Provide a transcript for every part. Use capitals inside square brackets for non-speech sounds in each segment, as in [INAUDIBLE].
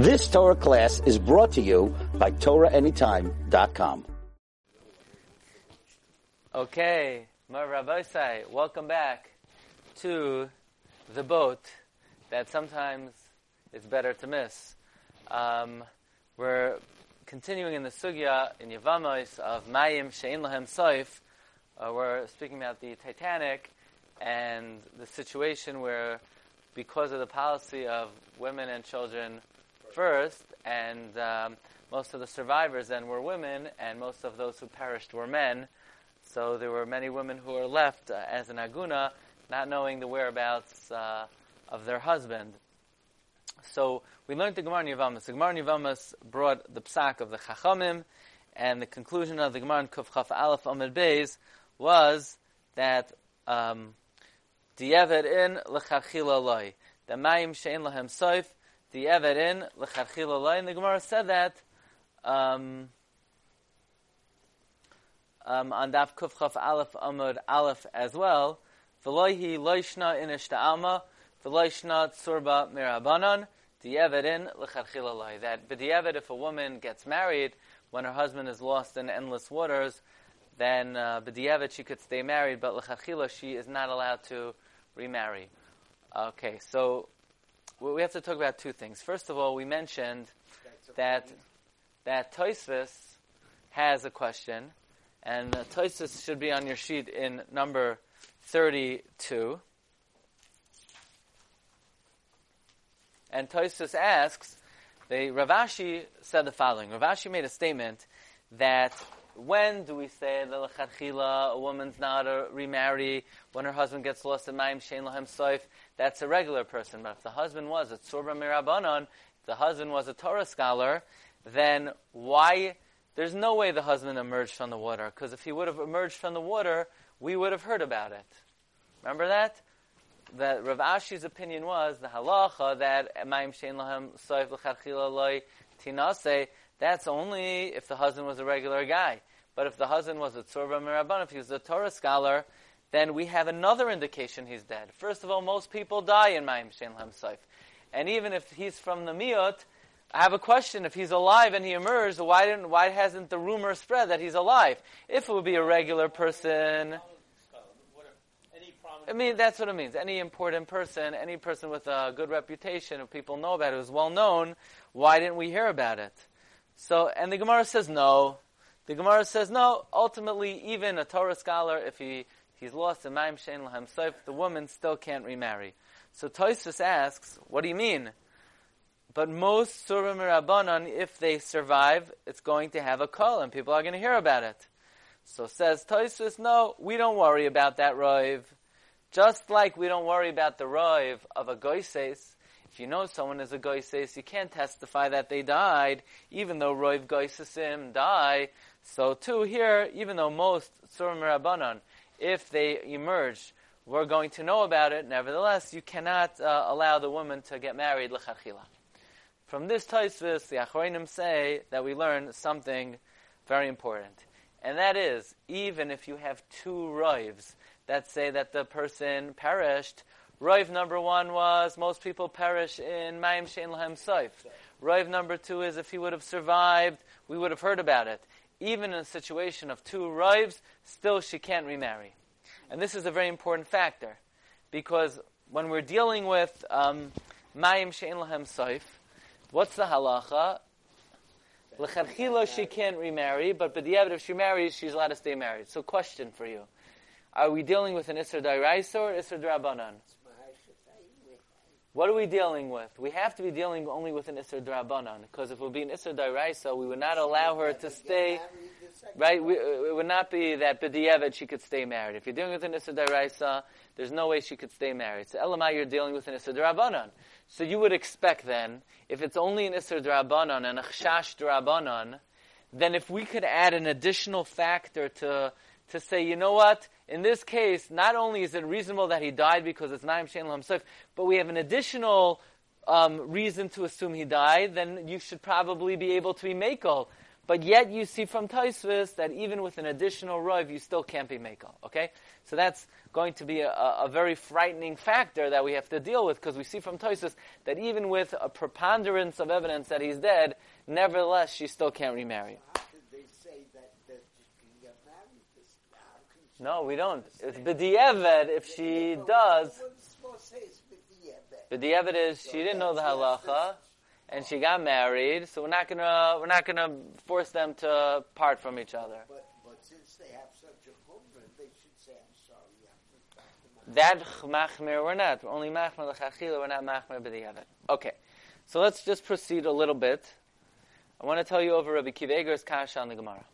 This Torah class is brought to you by TorahAnytime.com. Okay, Mar Rabbi welcome back to the boat that sometimes is better to miss. Um, we're continuing in the sugya in Yevamos of Mayim Shein Lahem Soif. Uh, we're speaking about the Titanic and the situation where, because of the policy of women and children first, and um, most of the survivors then were women, and most of those who perished were men. So there were many women who were left uh, as an aguna, not knowing the whereabouts uh, of their husband. So we learned the Gemara Yavamas. The Gemara Yavamas brought the psak of the Chachamim, and the conclusion of the Gemara Kuf Chaf Aleph Amid Beis was that um, in lecharchila loy. The mayim shein lahem soif. Diavad in lecharchila loy. And the Gemara said that um, um, on Daf Kuf Chaf Aleph Amud Aleph as well. V'loihi loishna inish alma. V'loishna tsurba mirabanan. Diavad in lecharchila loy. That b'diavad if a woman gets married when her husband is lost in endless waters, then uh, b'diavad she could stay married, but lecharchila she is not allowed to remarry. Okay, so we have to talk about two things. First of all, we mentioned that that Toisvis has a question, and uh, Toisvis should be on your sheet in number thirty-two. And Toisvis asks, the Rav Ashi said the following. Rav Ashi made a statement that when do we say that lechatchila a woman's not to remarry when her husband gets lost in Mayim Shein Lahem Soif? That's a regular person. But if the husband was a Tzurba Mirabanon, if the husband was a Torah scholar, then why? There's no way the husband emerged from the water because if he would have emerged from the water, we would have heard about it. Remember that? That Rav Ashi's opinion was the halacha that Mayim Shein Lahem Soif lechatchila loy tinase that's only if the husband was a regular guy. But if the husband was a tzurba mirabban, if he was a Torah scholar, then we have another indication he's dead. First of all, most people die in Mayim Shein Lam Saif. And even if he's from the Miot, I have a question. If he's alive and he emerged, why, didn't, why hasn't the rumor spread that he's alive? If it would be a regular person. I mean, that's what it means. Any important person, any person with a good reputation, if people know about it, who's well known, why didn't we hear about it? So, and the Gemara says no. The Gemara says no. Ultimately, even a Torah scholar, if he he's lost in Maim Shein Lahem Soif, the woman still can't remarry. So Toisus asks, what do you mean? But most Surim Rabbanon, if they survive, it's going to have a call, and people are going to hear about it. So says Toisus, no, we don't worry about that roiv. Just like we don't worry about the roiv of a goises, if you know someone is a goises, you can't testify that they died, even though roiv goisesim die. So too here, even though most surim rabbanon, if they emerge, we're going to know about it. Nevertheless, you cannot uh, allow the woman to get married lecharchila. From this Taisvis, the Achroinim say that we learn something very important. And that is, even if you have two roivs that say that the person perished, Rive number one was most people perish in Mayim Shein Lahem Soif. Rive number two is if he would have survived, we would have heard about it. Even in a situation of two wives, still she can't remarry. And this is a very important factor because when we're dealing with um, Mayim Shein Lahem Soif, what's the halacha? L'chadchila she can't remarry, but b'diavad if she marries, she's allowed to stay married. So question for you. Are we dealing with an Isser Dairaisa or Isser Drabanan? What are we dealing with? We have to be dealing only with an Isser Drabanan, because if it would be an Isser Dairaisa, we would not allow her to stay, right? We, it would not be that B'diavad she could stay married. If you're dealing with an Isser Dairaisa, there's no way she could stay married. So Elamai, you're dealing with an Isser Drabanan. So you would expect then, if it's only an Isser Drabanan and a Chash Drabanan, then if we could add an additional factor to, to say, you know what, in this case, not only is it reasonable that he died because it's Naim Shein himself, but we have an additional um, reason to assume he died, then you should probably be able to be Makel But yet you see from Taisvis that even with an additional roiv, you still can't be Mako. Okay? So that's going to be a, a, very frightening factor that we have to deal with because we see from Taisvis that even with a preponderance of evidence that he's dead, nevertheless she still can't remarry. No, we don't. It's b'di'eved if she does. B'di'eved is she didn't know the halacha and she got married, so we're not gonna we're not gonna force them to part from each other. But, but since they have such a chumrah, they should say, "I'm sorry." That machmir we're not. We're only machmir l'chachila. We're not machmir b'di'eved. Okay, so let's just proceed a little bit. I want to tell you over Rabbi Akiva Eiger's kasha on the Gemara.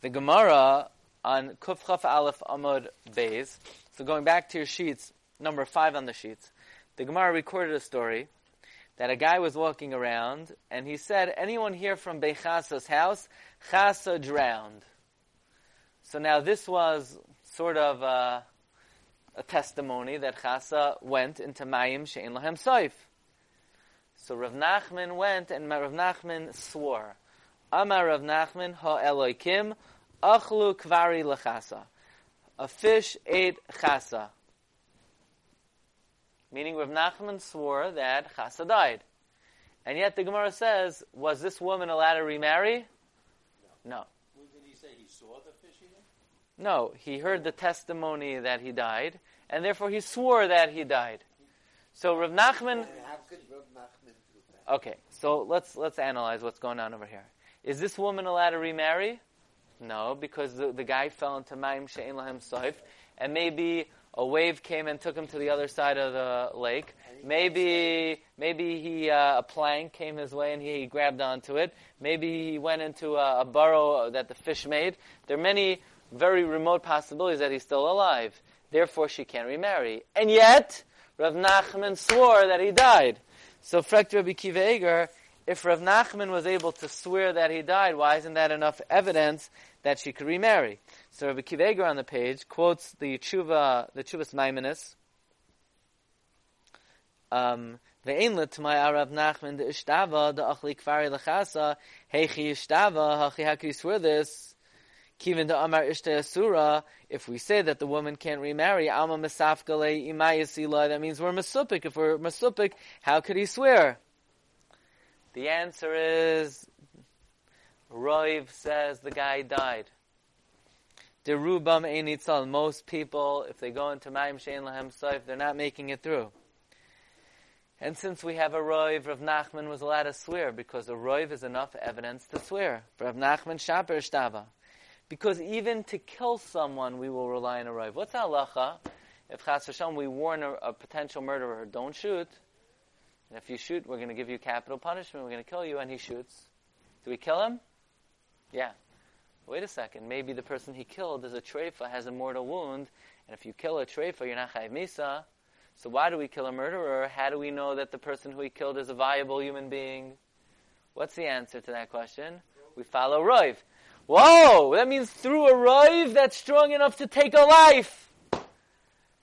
The Gemara on Kufchaf Aleph Amud Beis. So going back to your sheets, number five on the sheets, the Gemara recorded a story that a guy was walking around and he said, anyone here from Bechasa's house, Chasa drowned. So now this was sort of a, a testimony that Chasa went into Mayim Shein Lahem Soif. So Rav Nachman went and Rav Nachman swore. Amar Rav Nachman ha Eloikim achlu kvari lechasa. A fish ate chasa. Meaning Rav Nachman swore that Chasa died. And yet the Gemara says, was this woman allowed to remarry? No. Did he say he saw the fish eating? No, he heard the testimony that he died, and therefore he swore that he died. So Rav Nachman. How could Rav Nachman do that? Okay, so let's let's analyze what's going on over here. Is this woman allowed to remarry? No, because the, the guy fell into Ma'im She'en Lahem Soif, and maybe a wave came and took him to the other side of the lake. Maybe maybe he uh, a plank came his way and he, he grabbed onto it. Maybe he went into a, a burrow that the fish made. There are many very remote possibilities that he's still alive. Therefore, she can't remarry. And yet, Rav Nachman swore that he died. So, Frekt Rabbi Eiger, if Rav Nachman was able to swear that he died, why isn't that enough evidence that she could remarry? So Rabbi Akiva Eiger on the page quotes the tshuva, the Chuvas Maimonides. Um, Ve'en to my Arav Nachman the ishtava the achli kvari lechasa heichi ishtava hachi how can you swear this? Kivin the Amar Ishta if we say that the woman can't remarry, Alma Masafgale Imayasila, that means we're Masupik. If we're Masupik, how could he swear? The answer is, Roiv says the guy died. Derubam Einitzal, most people, if they go into Ma'im Shein Lahem Soif, they're not making it through. And since we have a Roiv, Rav Nachman was allowed to swear, because a Roiv is enough evidence to swear. Rav Nachman Shaper Shtava. Because even to kill someone, we will rely on a Roiv. What's halacha? If Chas Hashem, we warn a, a, potential murderer, don't shoot. And if you shoot, we're going to give you capital punishment, we're going to kill you, and he shoots. Do we kill him? Yeah. Wait a second, maybe the person he killed is a treifa, has a mortal wound, and if you kill a treifa, you're not chayv misa. So why do we kill a murderer? How do we know that the person who he killed is a viable human being? What's the answer to that question? We follow roiv. Whoa, that means through a roiv that's strong enough to take a life.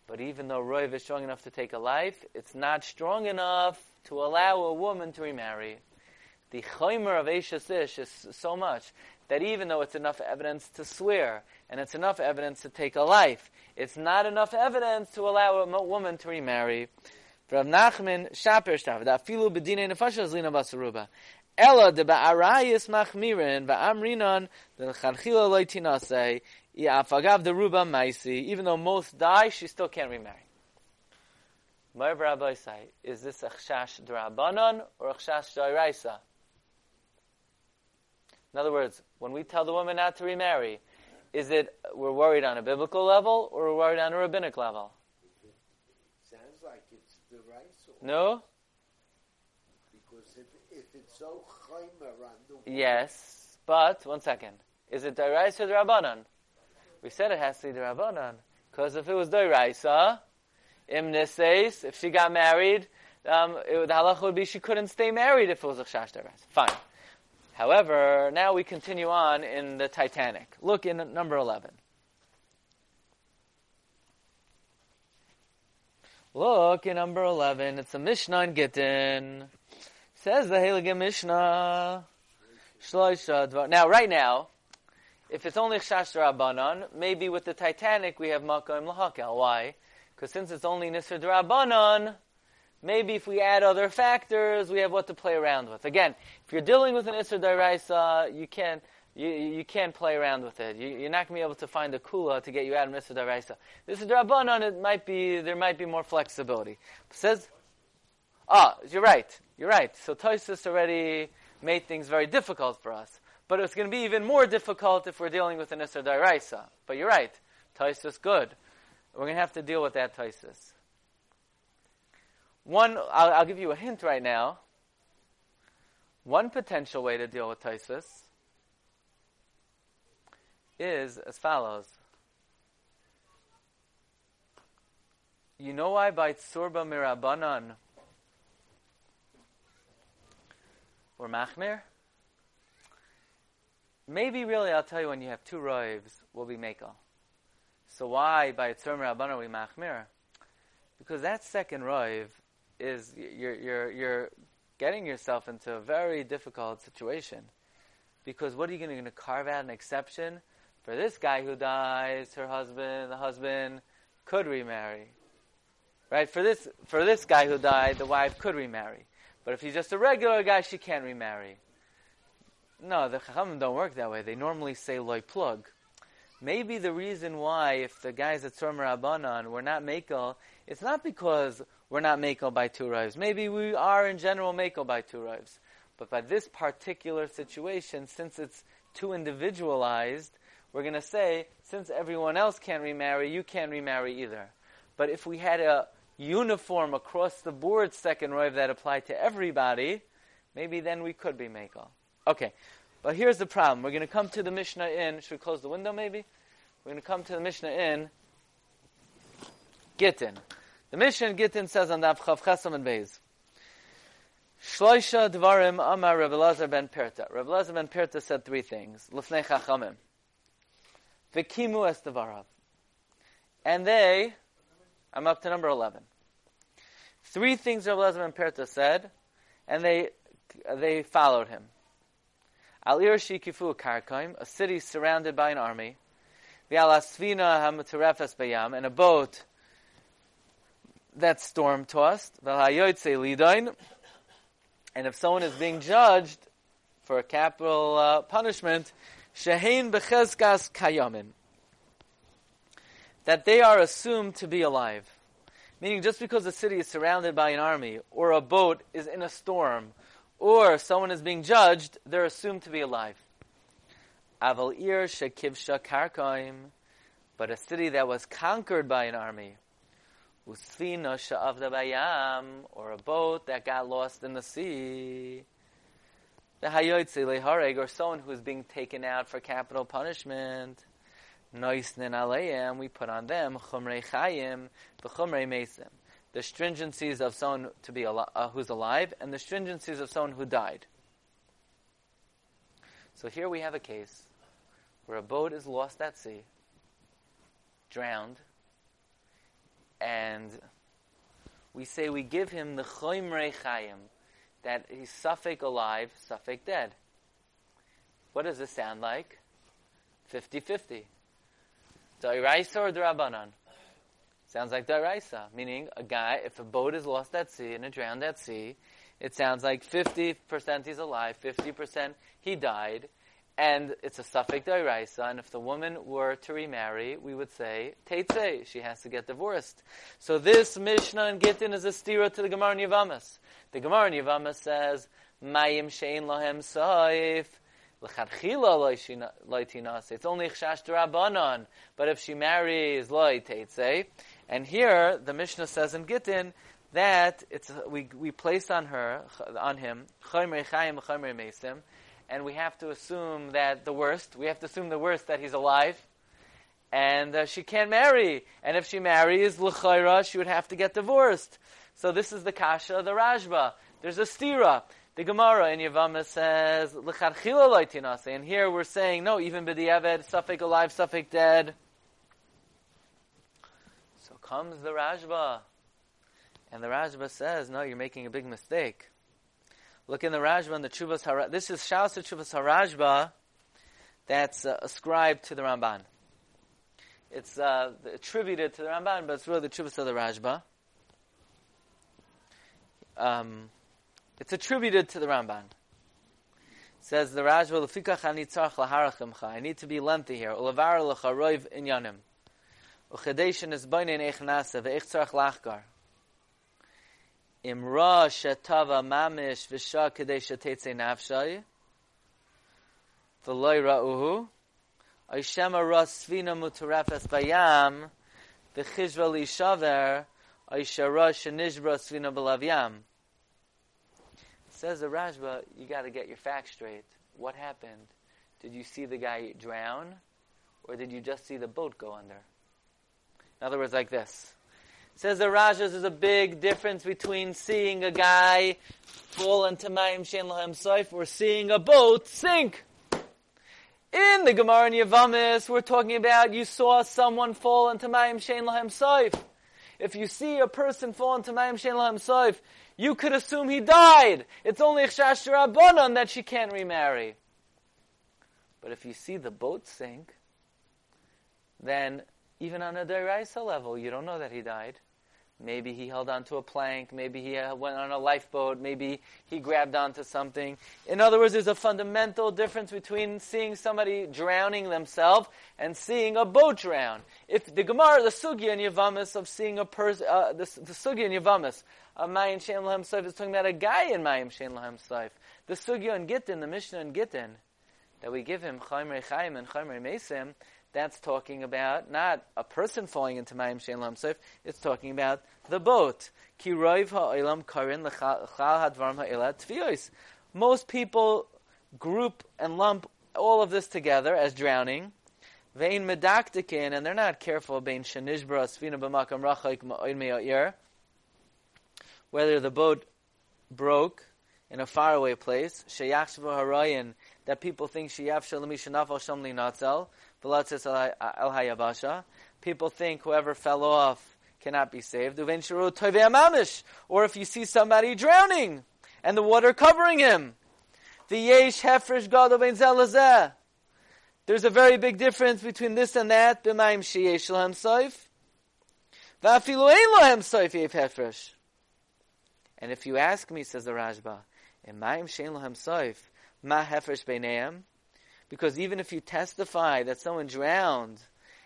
But even though roiv is strong enough to take a life, it's not strong enough to allow a woman to remarry. The chaymer of Eishes Ish is so much that even though it's enough evidence to swear, and it's enough evidence to take a life, it's not enough evidence to allow a woman to remarry. Rav Nachman Shaper Shtav, da filu bedine nefasha zlina basaruba. Ella de ba'arayis machmirin ba'amrinon the chanchila loy tinasei afagav the ruba maisi. Even though most die, she still can't remarry. My rabbi say, is this a chshash drabanon or a chshash daraisa? In other words, when we tell the woman not to remarry, is it we're worried on a biblical level or we're worried on a rabbinic level? Sounds like it's the rice. No? Because if, if it's so on the Yes, but one second. Is it Daraisa or Rabbanan? We said it has to be Rabbanan. Because if it was Daraisa, If she got married, um, it, the halacha would be she couldn't stay married if it was a Chash Fine. However, now we continue on in the Titanic. Look in number 11. Look in number 11. It's a Mishnah in Gittin. Says the Heilige Mishnah. Now, right now, if it's only Rabbanon, maybe with the Titanic we have Makom Lahakel. Why? Because since it's only Nisr Rabbanon, maybe if we add other factors, we have what to play around with. Again, if you're dealing with an Isser Daraisa, you can't. You, you can't play around with it. You, are not going to be able to find a kula to get you out of Mr. Daraisa. This is Rabbanon, it might be, there might be more flexibility. It says, ah, you're right, you're right. So Toisus already made things very difficult for us. But it's going to be even more difficult if we're dealing with an Isser Daraisa. But you're right, Toisus good. We're going to have to deal with that Toisus. One, I'll, I'll, give you a hint right now. One potential way to deal with Toisus is as follows. You know why by Tsurba Mirabanan or Machmir? Maybe really I'll tell you when you have two roivs will be Mekel. So why by Tzur Mirabanan we Machmir? Because that second roiv is you're, you're, you're getting yourself into a very difficult situation. Because what are you going to carve out an exception? For this guy who dies, her husband, the husband could remarry. Right? For this, for this guy who died, the wife could remarry. But if he's just a regular guy, she can't remarry. No, the Chachamim don't work that way. They normally say loy plug. Maybe the reason why, if the guys at Tzormer Abanan were not Makel, it's not because we're not Makel by two rives. Maybe we are in general Makel by two rives. But by this particular situation, since it's too individualized, we're going to say, since everyone else can't remarry, you can't remarry either. But if we had a uniform across the board second roiv that applied to everybody, maybe then we could be Makel. Okay, but here's the problem. We're going to come to the Mishnah in. Should we close the window maybe? We're going to come to the Mishnah in Gittin. The Mishnah in Gittin says on the Chav Chesam and Beis. Shloisha Dvarim Amar Rabbi Lazar ben Perta. Rabbi Lazar ben Perta said three things. Lefnei Chachamim. Vikimu es Dvarav. And they, I'm up to number 11. Three things Rabbi Lazar ben Perta said, and they, they followed him. Al Shikifu Karkaim, a city surrounded by an army. V'alasvina hamatarefes bayam, and a boat that's storm tossed. And if someone is being judged for a capital uh, punishment, shehein bechezkas kayamin, that they are assumed to be alive. Meaning, just because a city is surrounded by an army, or a boat is in a storm, or someone is being judged, they're assumed to be alive. Aval ir shekivsha karkaim, but a city that was conquered by an army. Usfina sha'avda bayam, or a boat that got lost in the sea. The hayoytze lehareg, or someone who is being taken out for capital punishment. Noisnin aleim, we put on them chumrei chayim, v'chumrei mesim the stringencies of someone to be al- uh, who's alive and the stringencies of someone who died. So here we have a case where a boat is lost at sea, drowned, and we say we give him the choimrei chayim, that he's suffix alive, suffix dead. What does this sound like? 50-50. Dairaisa or Drabanan? Sounds like Daraisa, meaning a guy, if a boat is lost at sea and it drowned at sea, it sounds like 50% he's alive, 50% he died, and it's a suffix Daraisa, and if the woman were to remarry, we would say, Teitze, she has to get divorced. So this Mishnah in Gittin is a stira to the Gemara Yavamas. The Gemara Yavamas says, Mayim shein lohem saif, it's only chash drabanan, but if she marries loy teitze, and here, the Mishnah says in Gittin that it's we we place on her on him chaymer chayim chaymer and we have to assume that the worst. We have to assume the worst that he's alive, and uh, she can't marry. And if she marries l'chayra, she would have to get divorced. So this is the kasha, the Rashba. There's a stira. The Gemara in Yavama says l'charchila and here we're saying no, even b'diavad, suffix alive, suffix dead So comes the Rashba. And the Rashba says, no, you're making a big mistake. Look in the Rashba and the Chuvas Harashba. This is Shaus Chuvas Harashba that's uh, ascribed to the Ramban. It's uh, attributed to the Ramban, but it's really the Chuvas of the Rashba. Um, it's attributed to the Ramban. Says the Rashba, "Lefikach ani tzarch laharachimcha." I need to be lengthy here. Ulavar lecharoiv inyanim. Uchedeshin is bainin echnasa ve'ich tzarch lachgar. Imra shetava mamish v'sha kadesha tetze nafshay. V'loy ra'uhu. Oishema ra svina mutarefes bayam. V'chizra li shaver. Oishara shenishbra svina b'lavyam. Says the Rashba, you got to get your facts straight. What happened? Did you see the guy drown, or did you just see the boat go under? In other words, like this. Says the Rashba, there's a big difference between seeing a guy fall into Mayim Shen Lahem Saif or seeing a boat sink. In the Gemara in Yavamis, we're talking about you saw someone fall into Mayim Shen Lahem Saif. If you see a person fall into Mayim Shen Lahem Saif, you could assume he died. It's only Chshash Rabbanon that she can't remarry. But if you see the boat sink, then even on a deraisa level, you don't know that he died. Maybe he held onto a plank. Maybe he uh, went on a lifeboat. Maybe he grabbed onto something. In other words, there's a fundamental difference between seeing somebody drowning themselves and seeing a boat drown. If the Gemara, the Sugya in Yavamis of seeing a person, uh, the, the Sugya in Yavamis, a Mayim Shein Lahem Saif is talking about a guy in Mayim Shein Lahem Saif. The Sugya in Gittin, the Mishnah in Gittin, that we give him Chaymer Chaim and Chaymer Mesim, that's talking about not a person falling into Mayim Shein Lahem Saif, it's talking about the boat. Ki roiv karin l'chal tfios. Most people group and lump all of this together as drowning. Vein medaktikin, and they're not careful. Bein shenishbra svina b'makam me'o'ir whether the boat broke in a faraway place, sheyachshvu harayin, that people think sheyav shalami shenafal shamli natzel, v'latzis al hayabasha. People think whoever fell off cannot be saved. Or if you see somebody drowning and the water covering him. There's a very big difference between this and that. B'mayim sheyesh lahem soif. V'afilu ein lahem soif yev hefresh. And if you ask me, says the Rashba, Because even if you testify that someone drowned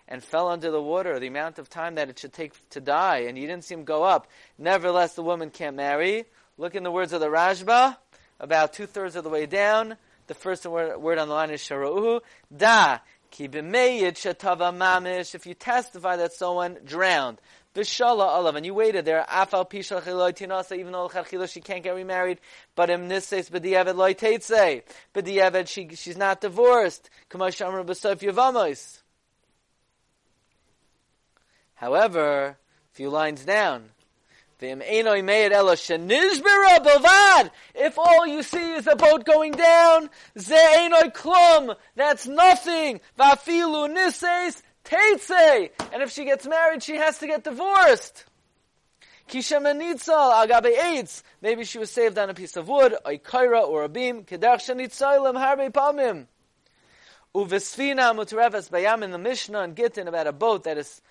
and fell under the water, the amount of time that it should take to die, and you didn't see him go up, nevertheless the woman can't marry. Look in the words of the Rashba, about two thirds of the way down. The first word, word on the line is Shara'uhu, Da, Ki b'meyid shatava mamish, if you testify that someone drowned. Vishala alav, and you waited there. Afal pishal chiloy tinasa, even though l'chadchila she can't get remarried. But im nises b'diavad loy teitze. B'diavad she she's not divorced. Kamash amr b'sof yavamos. However, a few lines down. If all you see is the boat going down. That's nothing. Vafilu Teitze! And if she gets married, she has to get divorced. Kisha Menitzal, Agabe AIDS. Maybe she was saved on a piece of wood, a kaira or a beam. Kedach Shanitzalim Harbe Palmim. Uvesfina Mutreves Bayam in the Mishnah and Gittin about a boat that is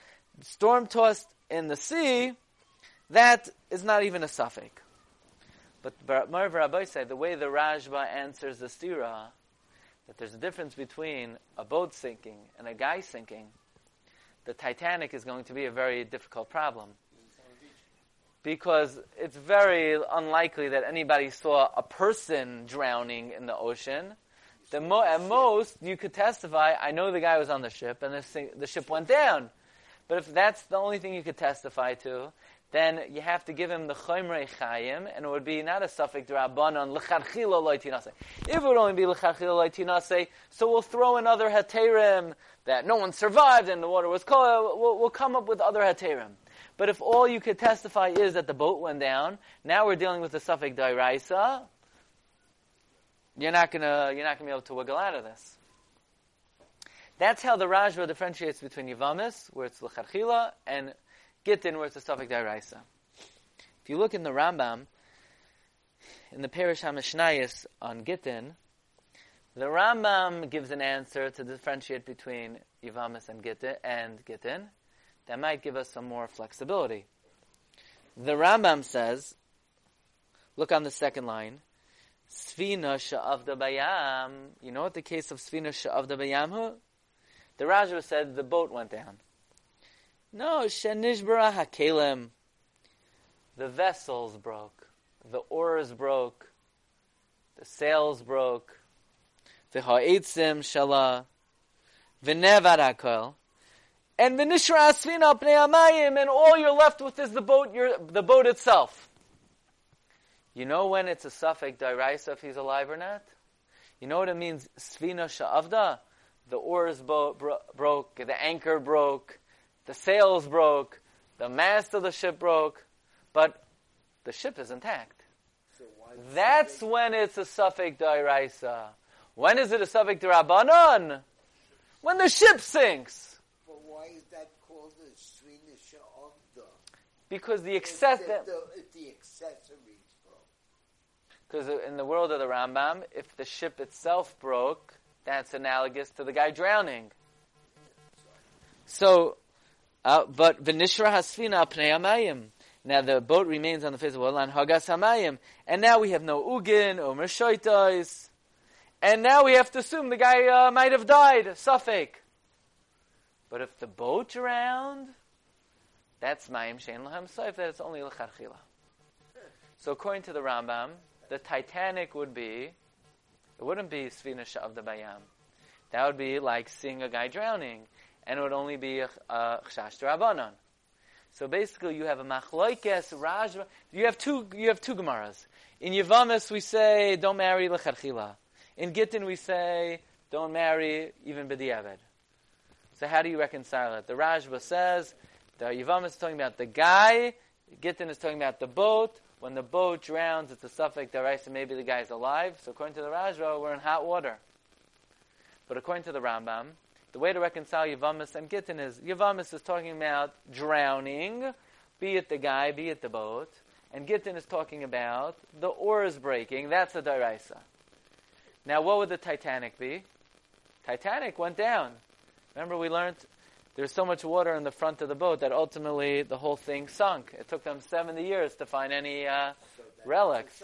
storm tossed in the sea. That is not even a suffix. But Marv Rabbi said the way the Rashba answers the stira, that there's a difference between a boat sinking and a guy sinking the Titanic is going to be a very difficult problem. Because it's very unlikely that anybody saw a person drowning in the ocean. The mo- at most, you could testify, I know the guy was on the ship and the, the ship went down. But if that's the only thing you could testify to, then you have to give him the chomrei chayim, and it would be not a suffix drabanon lecharchila loitinase. If it would only be lecharchila loitinase, so we'll throw in other heterim that no one survived and the water was cold. We'll, we'll come up with other heterim. But if all you could testify is that the boat went down, now we're dealing with the suffix dairaisa. You're not gonna you're not gonna be able to wiggle out of this. That's how the Rashba differentiates between Yavamis, where it's lecharchila, and Gittin, where it's a suffix daraisa. If you look in the Rambam, in the Parish HaMishnayis on Gittin, the Rambam gives an answer to differentiate between Yivamis and Gittin, and Gittin that might give us some more flexibility. The Rambam says, look on the second line, Svina sha'avda bayam. You know what the case of Svina sha'avda bayam? The Rajah said the boat went down. No, shenishbara hakelim. The vessels broke. The oars broke. The sails broke. The shala. V'nevad hakol. And v'nishra asvina pnei amayim, and all you're left with is the boat, your, the boat itself. You know when it's a suffix dairaisa if he's alive or not? You know what it means? Svina sha'avda? The oars bo- bro- broke, the anchor broke, the sails broke, the mast of the ship broke, but the ship is intact. So why That's when it's a suffix dairaisa. When is it a suffix derabanan? When the ship sinks. But why is that called the Svinisha of the? Because the excess, the, if the accessories broke. because in the world of the Rambam, if the ship itself broke, that's analogous to the guy drowning. So, uh, but v'nishra hasfina pnei. Now the boat remains on the face of the water, and hagas hamayim. And now we have no ugin, or mershoitais. And now we have to assume the guy uh, might have died, suffix. But if the boat drowned, that's mayim shein lahem soif, that it's only l'charchila. So according to the Rambam, the Titanic would be, it wouldn't be Svina of the Bayam. That would be like seeing a guy drowning, and it would only be uh, a chshash rabbanon. So basically, you have a machloikes rashba. You have two. You have two gemaras. In Yavamis, we say don't marry lecharchila. In Gittin, we say don't marry even b'diavad. So how do you reconcile it? The Rashba says the Yavamis is talking about the guy. Gittin is talking about the boat. When the boat drowns, it's a suffix deraisa. Maybe the guy's alive. So according to the Rashba, we're in hot water. But according to the Rambam, the way to reconcile Yavamis and Gittin is Yavamis is talking about drowning, be it the guy, be it the boat, and Gittin is talking about the oars breaking. That's a deraisa. Now, what would the Titanic be? Titanic went down. Remember, we learned there's so much water in the front of the boat that ultimately the whole thing sunk. It took them 70 years to find any uh, So relics.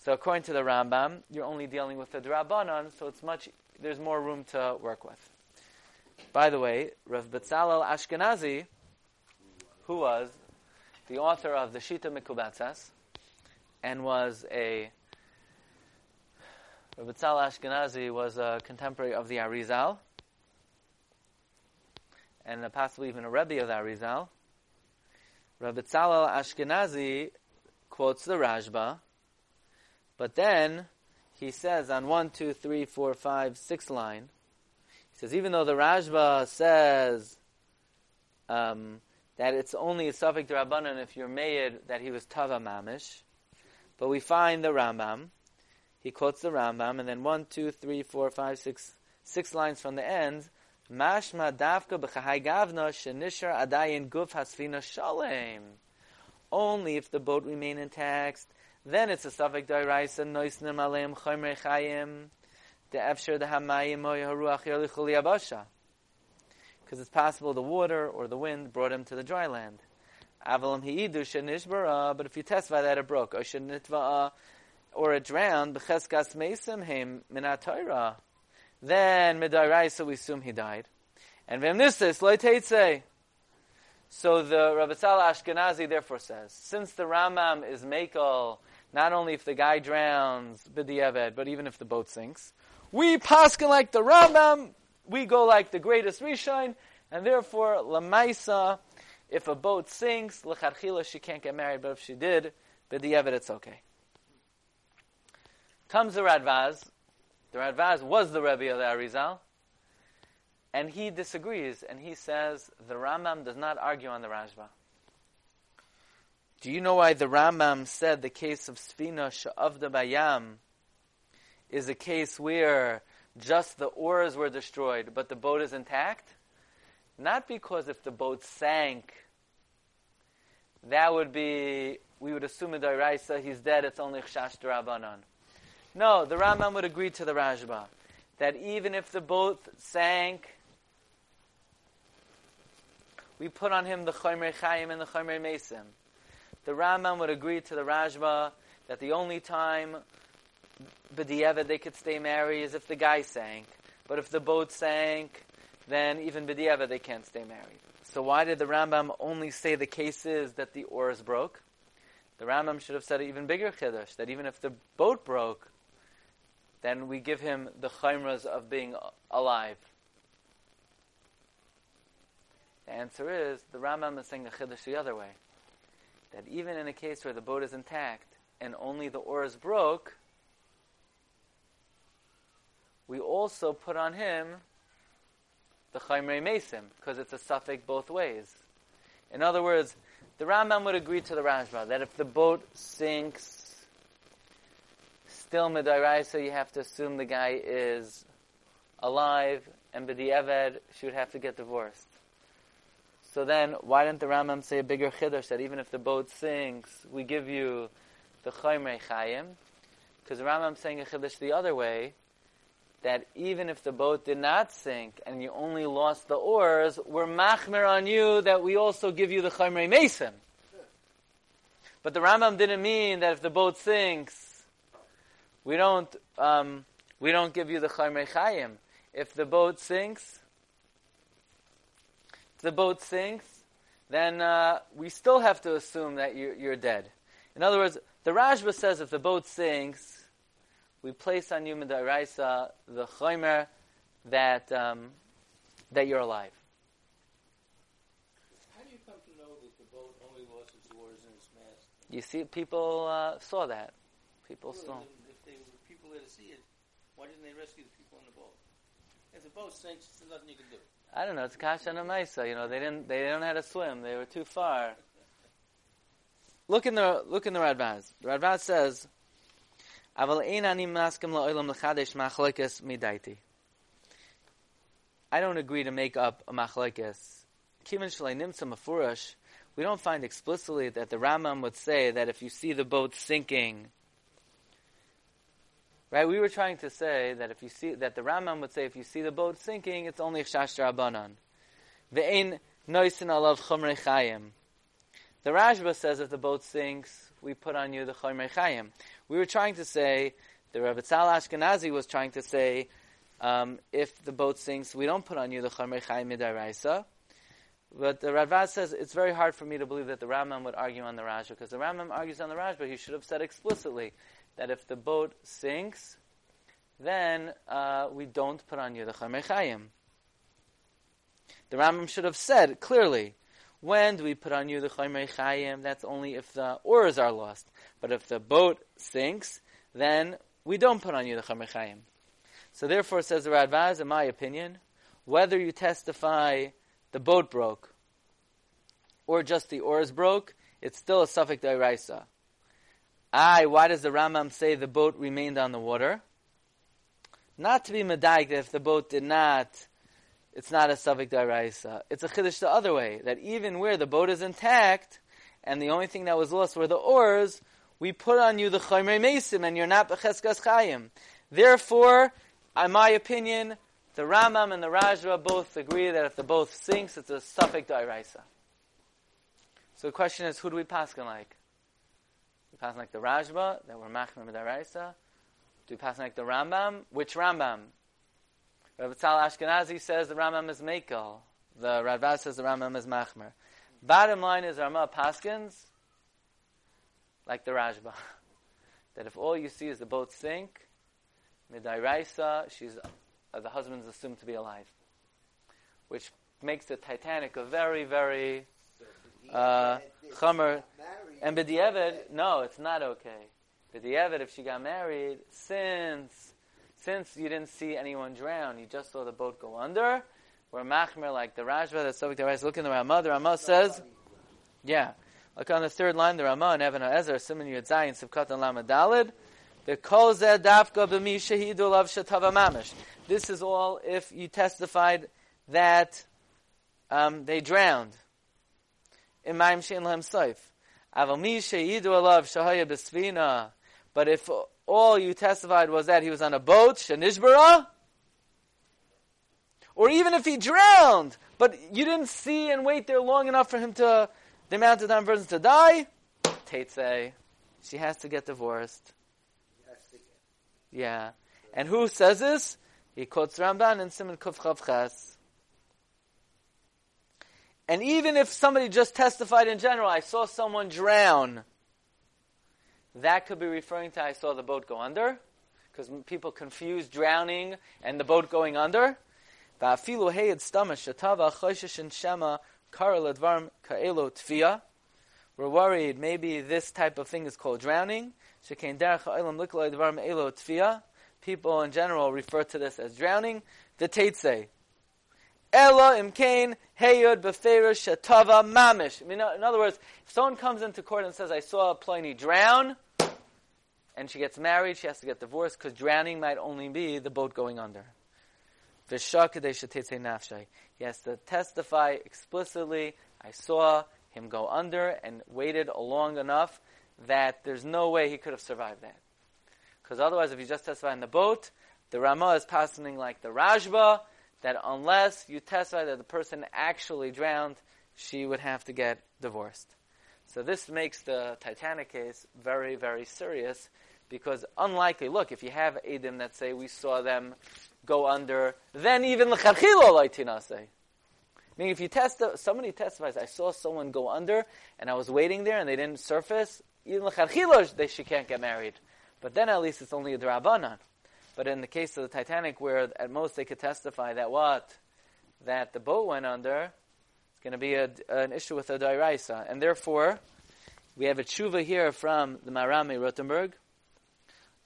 So according to the Rambam, you're only dealing with the Drabanan, so it's much, there's more room to work with. By the way, Rav Betzalel Ashkenazi, who was the author of the Shita Mikubatzas, and was a, Rav Betzalel Ashkenazi was a contemporary of the Arizal, and possibly even a Rebbe of the Arizal. Rav Betzalel Ashkenazi quotes the Rashba, but then he says on one, two, three, four, five, six line, he says even though the Rashba says um, that it's only a suffix rabbanon if you're made that he was tava mamish, but we find the Rambam. He quotes the Rambam, and then one, two, three, four, five, six, six lines from the end. Mashma davka b'chahai gavna shenishar adayin guf hasfina shalem. Only if the boat remain intact, then it's a suffix dairaisa noisnim aleim chomer chayim Because it's possible the water or the wind brought him to the dry land. But if you testify that it broke, or it drowned, then midairaisa we assume he died. And. So the Rav Tzal Ashkenazi therefore says, since the Rambam is Makel, not only if the guy drowns, but even if the boat sinks, we paskin like the Rambam, we go like the greatest Rishon, and therefore, Lamaisa, if a boat sinks, Lecharchila, she can't get married, but if she did, b'diavad, it's okay. Comes the Radvaz, the Radvaz was the Rebbe of the Arizal, and he disagrees, and he says the Rambam does not argue on the Rashba. Do you know why the Rambam said the case of Sfina Sha'avda Bayam is a case where just the oars were destroyed, but the boat is intact? Not because if the boat sank, that would be, we would assume in Dairaisa, he's dead, it's only Chash. No, the Rambam would agree to the Rashba, that even if the boat sank, we put on him the Chomer Chaim and the Chomer Mesim. The Rambam would agree to the Rashba that the only time B'di'evet they could stay married is if the guy sank. But if the boat sank, then even B'di'evet they can't stay married. So why did the Rambam only say the case is that the oars broke? The Rambam should have said an even bigger chiddush, that even if the boat broke, then we give him the chaymras of being alive. The answer is, the Rambam is saying a chiddush the other way. That even in a case where the boat is intact and only the oars broke, we also put on him the Chaimrei Mesim, because it's a suffix both ways. In other words, the Rambam would agree to the Rashba that if the boat sinks, still so you have to assume the guy is alive, and B'di'eved, she would have to get divorced. So then, why didn't the Rambam say a bigger chiddush that even if the boat sinks, we give you the Chaimrei Chayim? Because the Rambam's saying a chiddush the other way, that even if the boat did not sink and you only lost the oars, we're machmer on you that we also give you the chaymer mason. But the Rambam didn't mean that if the boat sinks, we don't um, we don't give you the chaymer chayim. If the boat sinks, if the boat sinks, then uh, we still have to assume that you're, you're dead. In other words, the Rashba says if the boat sinks, we place on you midaraisa the chaymer that um, that you're alive. How do you come to know that the boat only lost its oars and its mast? You see, people uh, saw that. People Really, saw. If they were people there to see it, why didn't they rescue the people on the boat? If the boat sinks, there's nothing you can do. I don't know. It's kasha and Maisa. You know, they didn't. They didn't know how to swim. They were too far. [LAUGHS] Look in the look in the Radvaz. The Radvaz says I don't agree to make up a mafurash. We don't find explicitly that the Rambam would say that if you see the boat sinking, right? We were trying to say that if you see that the Rambam would say if you see the boat sinking, it's only shashtra abanan. Ve'ein noisin alav chumrei chayim. The Rashba says if the boat sinks, we put on you the chumrei chayim. We were trying to say, the Rebbe Tzal Ashkenazi was trying to say, um, if the boat sinks, we don't put on you the Chamer Chaim Midaraisa. But the Radvaz says it's very hard for me to believe that the Rambam would argue on the Rashba, because the Rambam argues on the Rashba, he should have said explicitly that if the boat sinks, then uh, we don't put on you the Chaim. The Rambam should have said clearly, when do we put on you the Chaymer Chayim? That's only if the oars are lost. But if the boat sinks, then we don't put on you the Chaymer Chayim. So therefore, says the Radvaz, in my opinion, whether you testify the boat broke or just the oars broke, it's still a suffix deraisa. Aye, why does the Rambam say the boat remained on the water? Not to be medaik if the boat did not it's not a suffix daraisa. It's a chiddush the other way that even where the boat is intact and the only thing that was lost were the oars, we put on you the chaymer mesim and you're not becheskas chayim. Therefore, in my opinion, the Rambam and the Rashba both agree that if the boat sinks, it's a suffix daraisa. So the question is, who do we pass like? Do we pass like the Rashba that we're machmir daraisa? Do we pass like the Rambam? Which Rambam? Rabbi Tzal Ashkenazi says the Rambam is Mekel. The Radvaz says the Rambam is Machmer. Bottom line is Rama Paskins, like the Rashba, [LAUGHS] that if all you see is the boat sink, Midairaisa, she's uh, the husband's assumed to be alive, which makes the Titanic a very, very uh. And B'di'evet, no, it's not okay. B'di'evet, if she got married, since since you didn't see anyone drown, you just saw the boat go under, we're machmer like the Rashba, that's subject to. Look in the Ramah. The Ramah says, yeah. Look on the third line, the Ramah and Evan Ezer, Simon Yud Zayin, Sivkat and Lama Dalid. The kol dafka b'mi shahidu lav shatava mamish. This is all if you testified that um, they drowned. In Maim Shein Lahem Soif. Aval alav shahaya besvina. But if all you testified was that he was on a boat, shenishbara, or even if he drowned, but you didn't see and wait there long enough for him to, the of time for to die, Tate say, she has to get divorced. Yeah. And who says this? He quotes Ramban in Simon Kuf Chav. And even if somebody just testified in general, I saw someone drown, that could be referring to I saw the boat go under, because people confuse drowning and the boat going under. We're worried maybe this type of thing is called drowning. People in general refer to this as drowning. The Teitse. Ella imkain heyud beferish shatava mamish. In other words, if someone comes into court and says, I saw a Pliny drown, and she gets married, she has to get divorced because drowning might only be the boat going under. He has to testify explicitly, I saw him go under and waited long enough that there's no way he could have survived that. Because otherwise, if you just testify in the boat, the Ramah is passing like the Rashba, that unless you testify that the person actually drowned, she would have to get divorced. So this makes the Titanic case very, very serious because unlikely, look, if you have Adim that say we saw them go under, then even l'chadchilo laitinase. Meaning if you test, somebody testifies, I saw someone go under and I was waiting there and they didn't surface, even l'chadchilo, they, she can't get married. But then at least it's only a drabanan. But in the case of the Titanic, where at most they could testify that what? That the boat went under, it's going to be a, an issue with a dairaisa. And therefore, we have a tshuva here from the Marami Rothenburg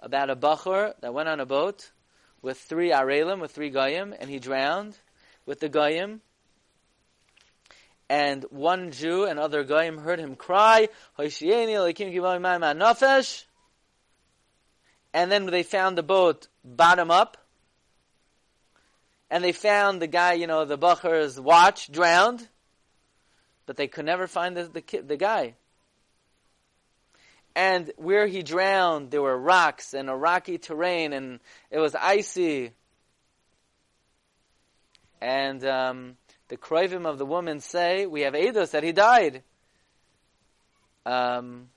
about a bachur that went on a boat with three arelim, with three goyim, and he drowned with the goyim. And one Jew and other goyim heard him cry, and then they found the boat bottom up, and they found the guy, you know, the bachur's watch drowned, but they could never find the, the, the guy. And where he drowned, there were rocks and a rocky terrain, and it was icy. And um, the Kroivim of the woman say, we have Eidos that he died. Um,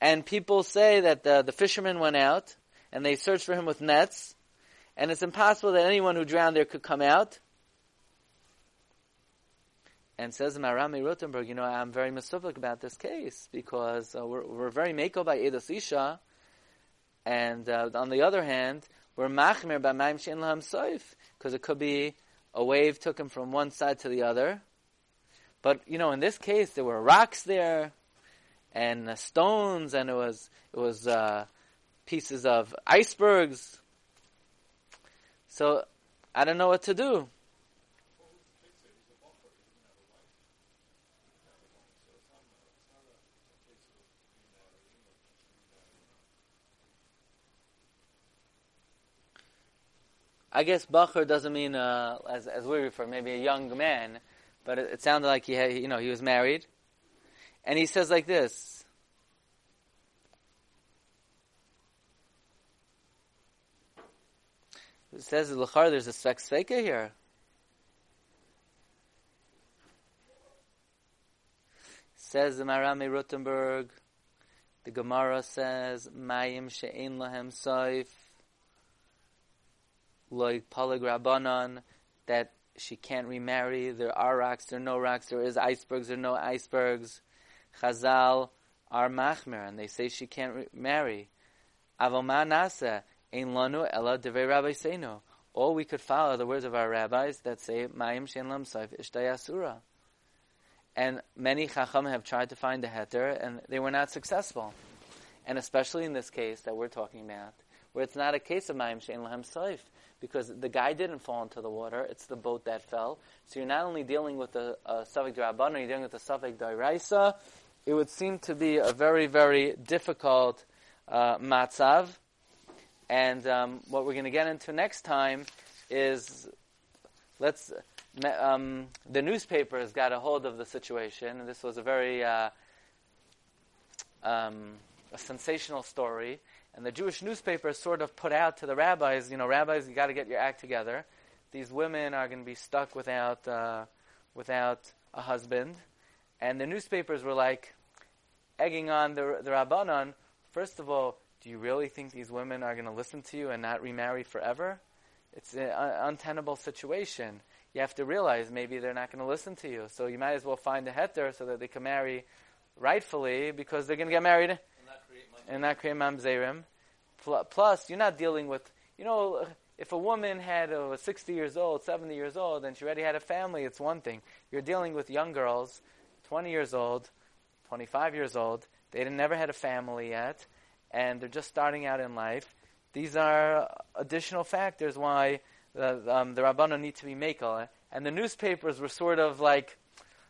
and people say that the, the fishermen went out and they searched for him with nets, and it's impossible that anyone who drowned there could come out. And says Marami Rothenburg, you know, I'm very misufik about this case because uh, we're, we're very mako by Edos Isha, and uh, on the other hand, we're machmir by Maim Shein Laham Soif because it could be a wave took him from one side to the other. But you know, in this case, there were rocks there and uh, stones, and it was it was uh, pieces of icebergs. So I don't know what to do. I guess Bachur doesn't mean uh, as as we refer, maybe a young man, but it, it sounded like he had, you know, he was married, and he says like this. It says Lachar, there's a sex faker here. Says the Marami Rothenburg. The Gemara says, Mayim she'en lahem soif like Palagrabanan, that she can't remarry. There are rocks, there are no rocks. There is icebergs, there are no icebergs. Chazal are machmer, and they say she can't re- marry. Avoma nasa ein lanu ela devei rabbi seino. Or we could follow the words of our rabbis that say mayim shen lam saif ishtayasura. And many chacham have tried to find a heter, and they were not successful. And especially in this case that we're talking about, where it's not a case of mayim shen lam saif because the guy didn't fall into the water; it's the boat that fell. So you're not only dealing with the uh, suffix drabban, you're dealing with the suffix dairaisa. It would seem to be a very, very difficult uh, matzav. And um, what we're going to get into next time is let's um, the newspapers got a hold of the situation, and this was a very uh, um, a sensational story. And the Jewish newspapers sort of put out to the rabbis, you know, rabbis, you got to get your act together. These women are going to be stuck without uh, without a husband, and the newspapers were like egging on the the rabbanon. First of all, do you really think these women are going to listen to you and not remarry forever? It's an untenable situation. You have to realize maybe they're not going to listen to you. So you might as well find a heter so that they can marry rightfully because they're going to get married and not create mamzerim. Plus, you're not dealing with, you know, if a woman had uh, was 60 years old, 70 years old, and she already had a family, it's one thing. You're dealing with young girls, 20 years old, 25 years old. They never had a family yet and they're just starting out in life. These are additional factors why the, um, the Rabbanon need to be makel. And the newspapers were sort of like,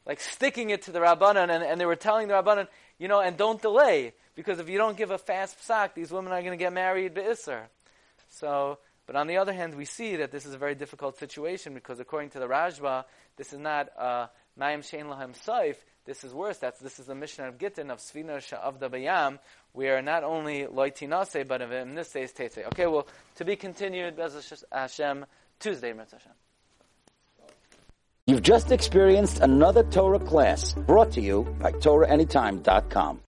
like sticking it to the Rabbanon, and, and they were telling the Rabbanon, you know, and don't delay, because if you don't give a fast psak, these women are going to get married be'isr. So, but on the other hand, we see that this is a very difficult situation, because according to the Rashba, this is not Mayim Shein Lahem Saif, this is worse. That's this is the mission of Gittin of Svina the Bayam, where not only loitinase, but in this case. Okay, well, to be continued, Bez Hashem, Tuesday, Hashem. You've just experienced another Torah class brought to you by TorahAnytime.com.